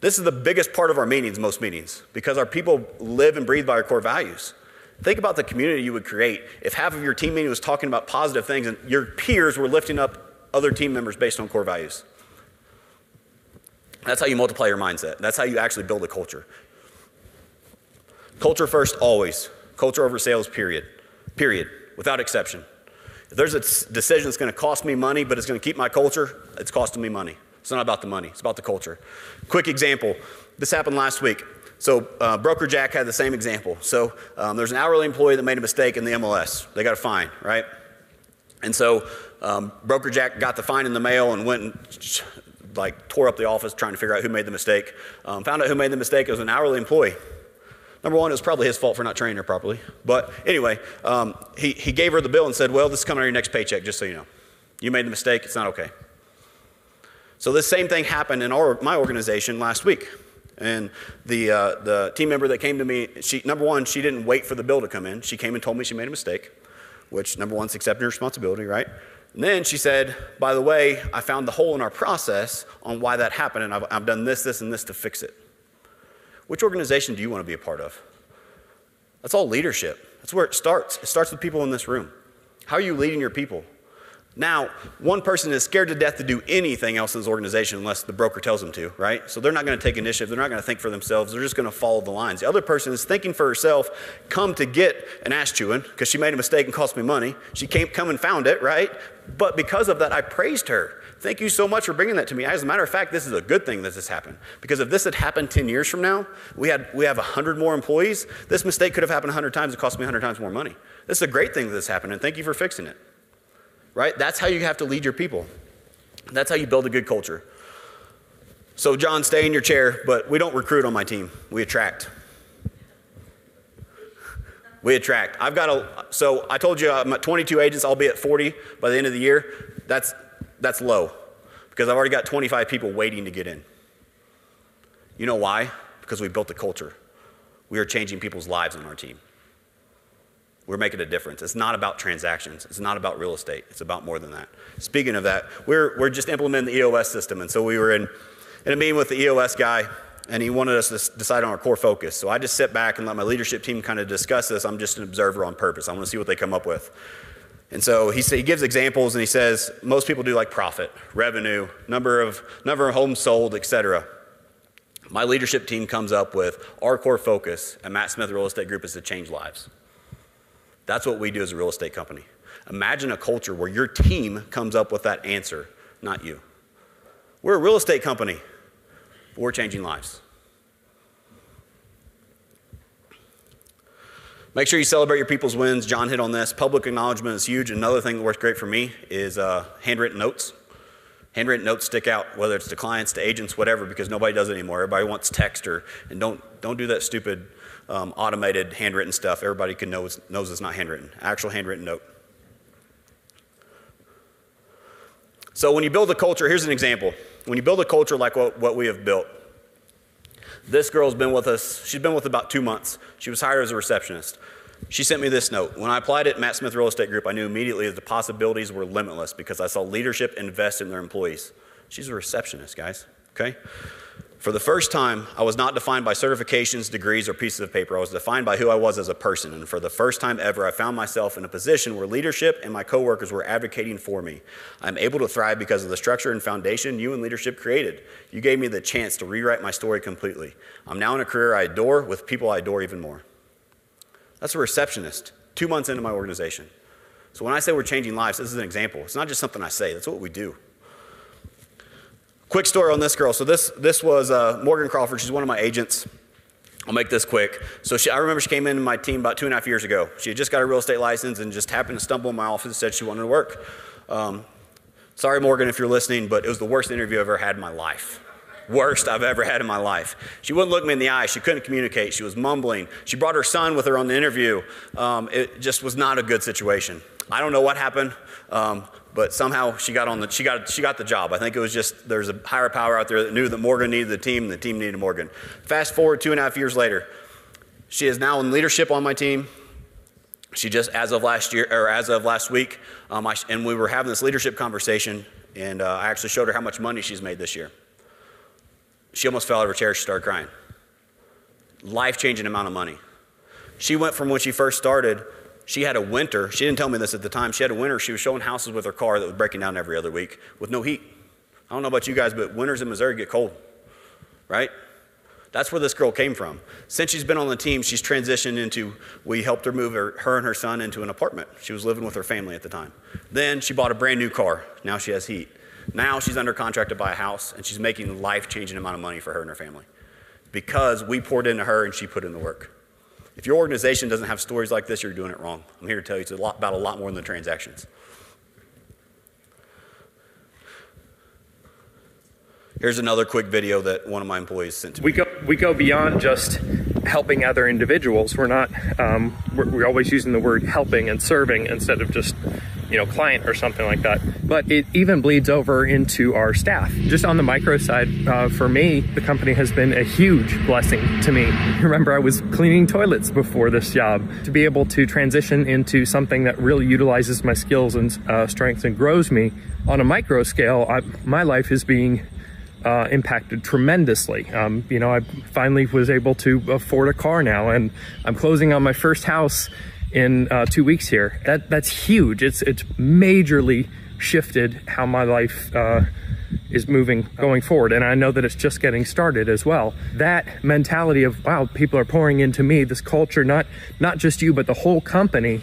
This is the biggest part of our meetings, most meetings, because our people live and breathe by our core values. Think about the community you would create if half of your team meeting was talking about positive things and your peers were lifting up other team members based on core values. That's how you multiply your mindset. That's how you actually build a culture. Culture first, always. Culture over sales, period. Period. Without exception. If there's a decision that's going to cost me money, but it's going to keep my culture, it's costing me money. It's not about the money, it's about the culture. Quick example this happened last week. So, uh, Broker Jack had the same example. So, um, there's an hourly employee that made a mistake in the MLS. They got a fine, right? And so, um, Broker Jack got the fine in the mail and went and like tore up the office trying to figure out who made the mistake. Um, found out who made the mistake. It was an hourly employee. Number one, it was probably his fault for not training her properly. But anyway, um, he, he gave her the bill and said, Well, this is coming on your next paycheck, just so you know. You made the mistake, it's not okay. So, this same thing happened in our, my organization last week. And the, uh, the team member that came to me, she, number one, she didn't wait for the bill to come in. She came and told me she made a mistake, which, number one, is accepting responsibility, right? And then she said, By the way, I found the hole in our process on why that happened, and I've, I've done this, this, and this to fix it. Which organization do you want to be a part of? That's all leadership. That's where it starts. It starts with people in this room. How are you leading your people? Now, one person is scared to death to do anything else in this organization unless the broker tells them to, right? So they're not going to take initiative. They're not going to think for themselves. They're just going to follow the lines. The other person is thinking for herself, come to get an ass chewing because she made a mistake and cost me money. She came, come and found it, right? But because of that, I praised her. Thank you so much for bringing that to me. As a matter of fact, this is a good thing that this happened. Because if this had happened 10 years from now, we, had, we have 100 more employees, this mistake could have happened 100 times. It cost me 100 times more money. This is a great thing that this happened, and thank you for fixing it. Right? That's how you have to lead your people. That's how you build a good culture. So, John, stay in your chair, but we don't recruit on my team, we attract. We attract. I've got a, so I told you I'm at 22 agents, I'll be at 40 by the end of the year. That's that's low because I've already got 25 people waiting to get in. You know why? Because we built a culture. We are changing people's lives on our team. We're making a difference. It's not about transactions. It's not about real estate. It's about more than that. Speaking of that, we're, we're just implementing the EOS system. And so we were in, in a meeting with the EOS guy, and he wanted us to decide on our core focus. So I just sit back and let my leadership team kind of discuss this. I'm just an observer on purpose. I want to see what they come up with. And so he, he gives examples and he says most people do like profit, revenue, number of, number of homes sold, etc. My leadership team comes up with our core focus at Matt Smith Real Estate Group is to change lives. That's what we do as a real estate company. Imagine a culture where your team comes up with that answer, not you. We're a real estate company, but we're changing lives. Make sure you celebrate your people's wins. John hit on this. Public acknowledgement is huge. Another thing that works great for me is uh, handwritten notes. Handwritten notes stick out, whether it's to clients, to agents, whatever, because nobody does it anymore. Everybody wants text or, and don't, don't do that stupid um, automated handwritten stuff. Everybody can know knows it's not handwritten. Actual handwritten note. So when you build a culture, here's an example. When you build a culture like what, what we have built, this girl's been with us, she's been with about two months. She was hired as a receptionist. She sent me this note. When I applied at Matt Smith Real Estate Group, I knew immediately that the possibilities were limitless because I saw leadership invest in their employees. She's a receptionist, guys, okay? For the first time, I was not defined by certifications, degrees, or pieces of paper. I was defined by who I was as a person. And for the first time ever, I found myself in a position where leadership and my coworkers were advocating for me. I'm able to thrive because of the structure and foundation you and leadership created. You gave me the chance to rewrite my story completely. I'm now in a career I adore with people I adore even more. That's a receptionist, two months into my organization. So when I say we're changing lives, this is an example. It's not just something I say, that's what we do. Quick story on this girl. So this this was uh, Morgan Crawford. She's one of my agents. I'll make this quick. So she, I remember she came into my team about two and a half years ago. She had just got a real estate license and just happened to stumble in my office and said she wanted to work. Um, sorry, Morgan, if you're listening, but it was the worst interview I've ever had in my life. Worst I've ever had in my life. She wouldn't look me in the eye. She couldn't communicate. She was mumbling. She brought her son with her on the interview. Um, it just was not a good situation. I don't know what happened. Um, but somehow she got on the she got she got the job. I think it was just there's a higher power out there that knew that Morgan needed the team, and the team needed Morgan. Fast forward two and a half years later, she is now in leadership on my team. she just, as of last year, or as of last week, um, I, and we were having this leadership conversation, and uh, I actually showed her how much money she's made this year. She almost fell out of her chair. She started crying. Life changing amount of money. She went from when she first started, she had a winter. She didn't tell me this at the time. She had a winter. She was showing houses with her car that was breaking down every other week with no heat. I don't know about you guys, but winters in Missouri get cold, right? That's where this girl came from. Since she's been on the team, she's transitioned into, we helped her move her, her and her son into an apartment. She was living with her family at the time. Then she bought a brand new car. Now she has heat. Now she's under contract to buy a house, and she's making a life changing amount of money for her and her family because we poured into her and she put in the work. If your organization doesn't have stories like this, you're doing it wrong. I'm here to tell you it's a lot, about a lot more than the transactions. Here's another quick video that one of my employees sent to me. we go we go beyond just helping other individuals. We're not um, we're, we're always using the word helping and serving instead of just you know client or something like that. But it even bleeds over into our staff. Just on the micro side, uh, for me, the company has been a huge blessing to me. Remember, I was cleaning toilets before this job. To be able to transition into something that really utilizes my skills and uh, strengths and grows me on a micro scale, I, my life is being uh, impacted tremendously. Um, you know, I finally was able to afford a car now, and I'm closing on my first house in uh, two weeks here. That that's huge. It's it's majorly shifted how my life uh, is moving going forward, and I know that it's just getting started as well. That mentality of wow, people are pouring into me. This culture, not not just you, but the whole company.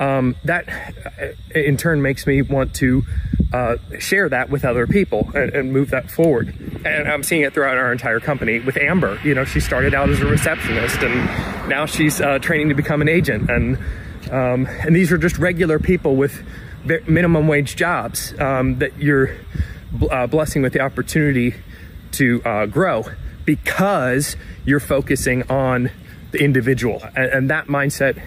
Um, that uh, in turn makes me want to uh, share that with other people and, and move that forward. And I'm seeing it throughout our entire company with Amber. You know, she started out as a receptionist and now she's uh, training to become an agent. And um, and these are just regular people with minimum wage jobs um, that you're uh, blessing with the opportunity to uh, grow because you're focusing on the individual and, and that mindset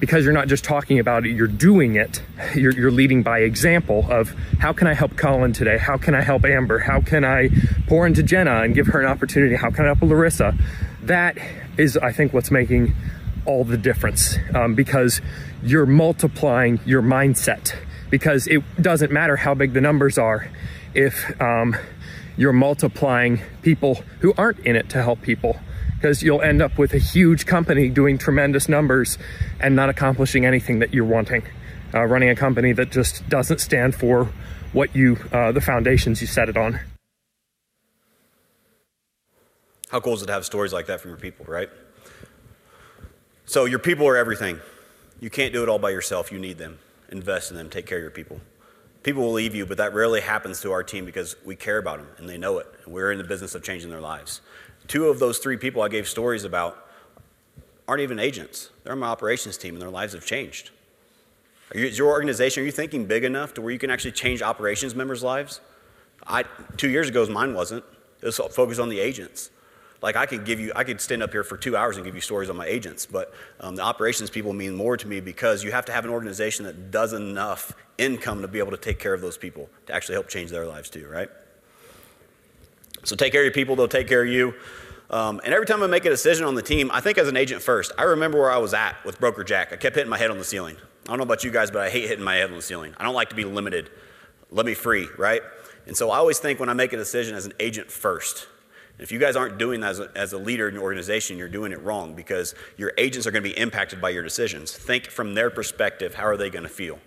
because you're not just talking about it, you're doing it. You're, you're, leading by example of how can I help Colin today? How can I help Amber? How can I pour into Jenna and give her an opportunity? How can I help Larissa? That is, I think, what's making all the difference um, because you're multiplying your mindset. Because it doesn't matter how big the numbers are if um, you're multiplying people who aren't in it to help people because you'll end up with a huge company doing tremendous numbers and not accomplishing anything that you're wanting. Uh, running a company that just doesn't stand for what you, uh, the foundations you set it on. How cool is it to have stories like that from your people, right? So, your people are everything. You can't do it all by yourself. You need them. Invest in them. Take care of your people. People will leave you, but that rarely happens to our team because we care about them and they know it. We're in the business of changing their lives. Two of those three people I gave stories about aren't even agents. They're on my operations team and their lives have changed. You, is your organization, are you thinking big enough to where you can actually change operations members' lives? I, two years ago, mine wasn't. It was focused on the agents. Like I could give you, I could stand up here for two hours and give you stories on my agents, but um, the operations people mean more to me because you have to have an organization that does enough income to be able to take care of those people to actually help change their lives too, right? So take care of your people, they'll take care of you. Um, and every time I make a decision on the team, I think as an agent first. I remember where I was at with Broker Jack. I kept hitting my head on the ceiling. I don't know about you guys, but I hate hitting my head on the ceiling. I don't like to be limited. Let me free, right? And so I always think when I make a decision as an agent first, if you guys aren't doing that as a, as a, leader in your organization, you're doing it wrong because your agents are going to be impacted by your decisions. Think from their perspective, how are they going to feel?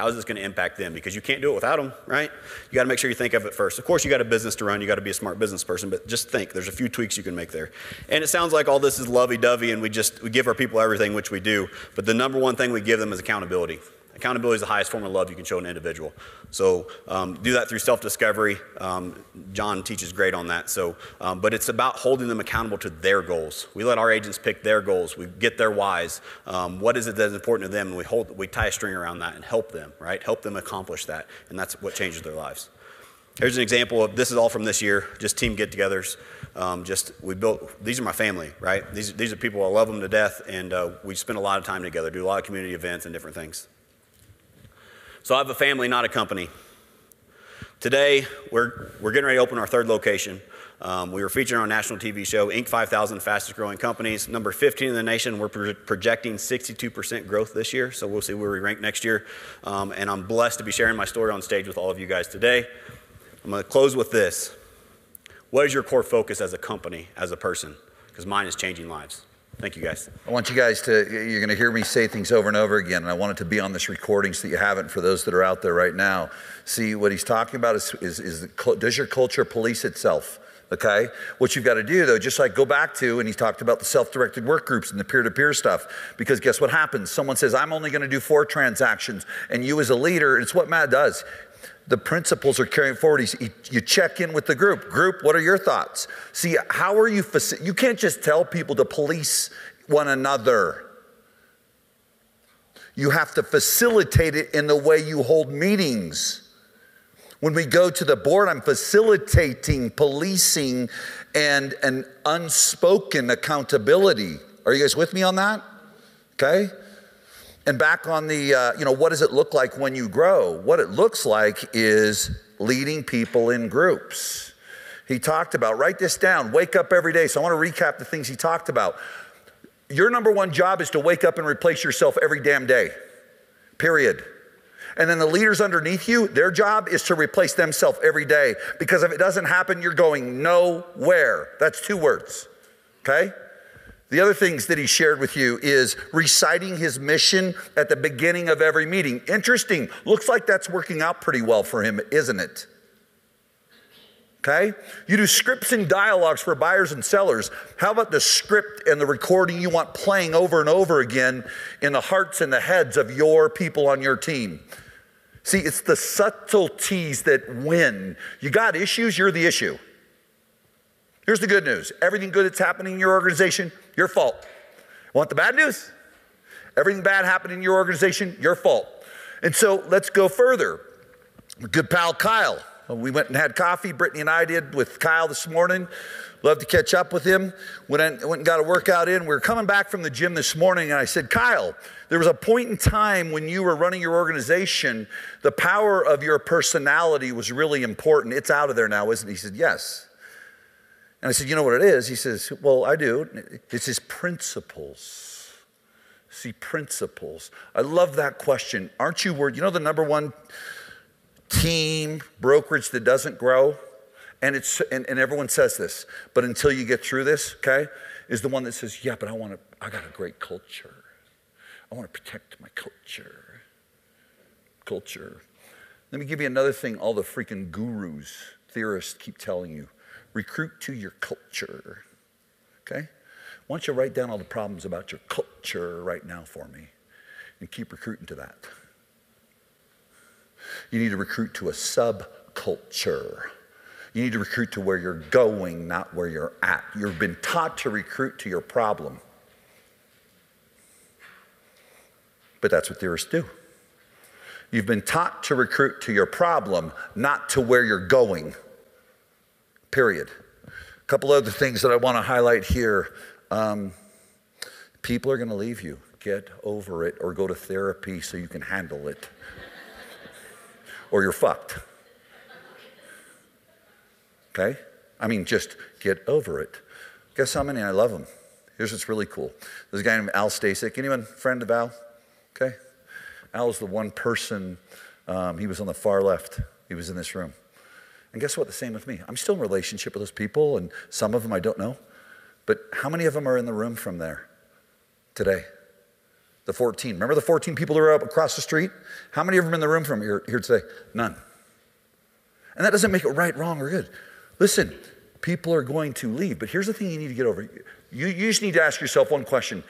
How is this going to impact them? Because you can't do it without them, right? You got to make sure you think of it first. Of course, you got a business to run, you got to be a smart business person, but just think. There's a few tweaks you can make there. And it sounds like all this is lovey-dovey and we just we give our people everything, which we do. But the number one thing we give them is accountability. Accountability is the highest form of love you can show an individual. So um, do that through self-discovery. Um, John teaches great on that. So, um, but it's about holding them accountable to their goals. We let our agents pick their goals. We get their whys. Um, what is it that's important to them? And we hold, we tie a string around that and help them. Right? Help them accomplish that, and that's what changes their lives. Here's an example of this is all from this year, just team get-togethers. Um, just we built. These are my family, right? These these are people I love them to death, and uh, we spend a lot of time together, do a lot of community events and different things. So I have a family, not a company. Today, we're, we're getting ready to open our third location. Um, we were featured on a national TV show, Inc. 5000 Fastest Growing Companies. Number 15 in the nation. We're pro- projecting 62% growth this year, so we'll see where we rank next year. Um, and I'm blessed to be sharing my story on stage with all of you guys today. I'm going to close with this. What is your core focus as a company, as a person? Because mine is changing lives. Thank you, guys. I want you guys to, you're going to hear me say things over and over again, and I want it to be on this recording so that you have it for those that are out there right now. See, what he's talking about is, is, is the, does your culture police itself? Okay? What you've got to do, though, just like go back to, and he talked about the self directed work groups and the peer to peer stuff, because guess what happens? Someone says, I'm only going to do four transactions, and you as a leader, it's what Matt does the principles are carrying forward. You check in with the group. Group, what are your thoughts? See, how are you? You can't just tell people to police one another. You have to facilitate it in the way you hold meetings. When we go to the board, I'm facilitating, policing, and an unspoken accountability. Are you guys with me on that? Okay? And back on the, uh, you know, what does it look like when you grow? What it looks like is leading people in groups. He talked about, write this down, wake up every day. So I want to recap the things he talked about. Your number one job is to wake up and replace yourself every damn day, period. And then the leaders underneath you, their job is to replace themselves every day because if it doesn't happen, you're going nowhere. That's two words, okay? The other things that he shared with you is reciting his mission at the beginning of every meeting. Interesting. Looks like that's working out pretty well for him, isn't it? Okay? You do scripts and dialogues for buyers and sellers. How about the script and the recording you want playing over and over again in the hearts and the heads of your people on your team? See, it's the subtleties that win. You got issues, you're the issue. Here's the good news everything good that's happening in your organization, your fault. Want the bad news? Everything bad happened in your organization, your fault. And so let's go further. Good pal Kyle. We went and had coffee, Brittany and I did with Kyle this morning. Love to catch up with him. Went, and got a workout in. We were coming back from the gym this morning, and I said, Kyle, there was a point in time when you were running your organization, the power of your personality was really important. It's out of there now, isn't it? He said, Yes. And I said, You know what it is? He says, Well, I do. It's his principles. See, principles. I love that question. Aren't you worried? You know, the number one team brokerage that doesn't grow? And, it's, and, and everyone says this, but until you get through this, okay, is the one that says, Yeah, but I want to, I got a great culture. I want to protect my culture. Culture. Let me give you another thing all the freaking gurus, theorists keep telling you recruit to your culture. Okay? Why don't you write down all the problems about your culture right now for me and keep recruiting to that? You need to recruit to a subculture. You need to recruit to where you're going, not where you're at. You've been taught to recruit to your problem. But that's what theorists do. You've been taught to recruit to your problem, not to where you're going period. A couple other things that I want to highlight here. Um, people are going to leave you. Get over it or go to therapy so you can handle it. or you're fucked. Okay? I mean, just get over it. Guess how many I love them? Here's what's really cool. There's a guy named Al Stasek. Anyone friend of Al? Okay? Al Al's the one person, um, he was on the far left. He was in this room. And guess what? The same with me. I'm still in relationship with those people, and some of them I don't know. But how many of them are in the room from there today? The 14. Remember the 14 people who are up across the street? How many of them in the room from here, here today? None. And that doesn't make it right, wrong, or good. Listen, people are going to leave. But here's the thing you need to get over. You, you just need to ask yourself one question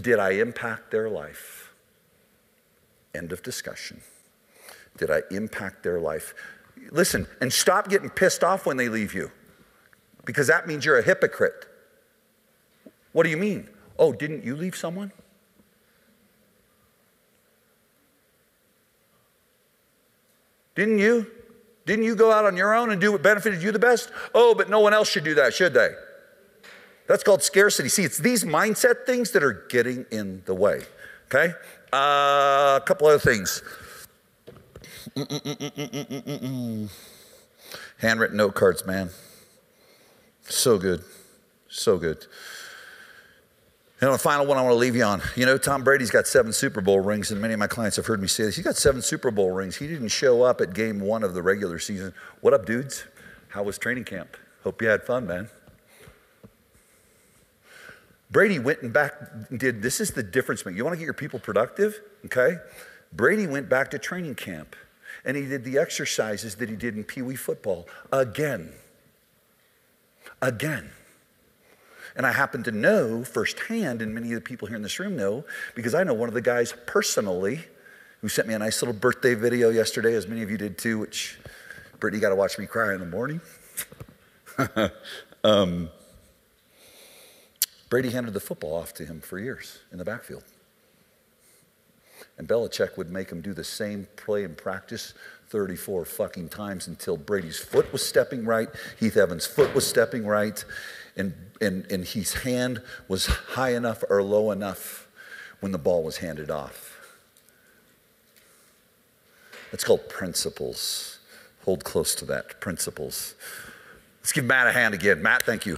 Did I impact their life? End of discussion. Did I impact their life? Listen, and stop getting pissed off when they leave you because that means you're a hypocrite. What do you mean? Oh, didn't you leave someone? Didn't you? Didn't you go out on your own and do what benefited you the best? Oh, but no one else should do that, should they? That's called scarcity. See, it's these mindset things that are getting in the way. Okay? Uh, a couple other things. Handwritten note cards, man. So good. So good. And the final one I want to leave you on. You know, Tom Brady's got seven Super Bowl rings, and many of my clients have heard me say this. He's got seven Super Bowl rings. He didn't show up at game one of the regular season. What up, dudes? How was training camp? Hope you had fun, man. Brady went and back and did this is the difference maker. You want to get your people productive? Okay? Brady went back to training camp and he did the exercises that he did in Pee Wee football again. Again. And I happen to know firsthand, and many of the people here in this room know, because I know one of the guys personally who sent me a nice little birthday video yesterday, as many of you did too, which Brittany got to watch me cry in the morning. um, Brady handed the football off to him for years in the backfield. And Belichick would make him do the same play in practice 34 fucking times until Brady's foot was stepping right, Heath Evans' foot was stepping right, and, and, and his hand was high enough or low enough when the ball was handed off. It's called principles. Hold close to that. Principles. Let's give Matt a hand again. Matt, thank you.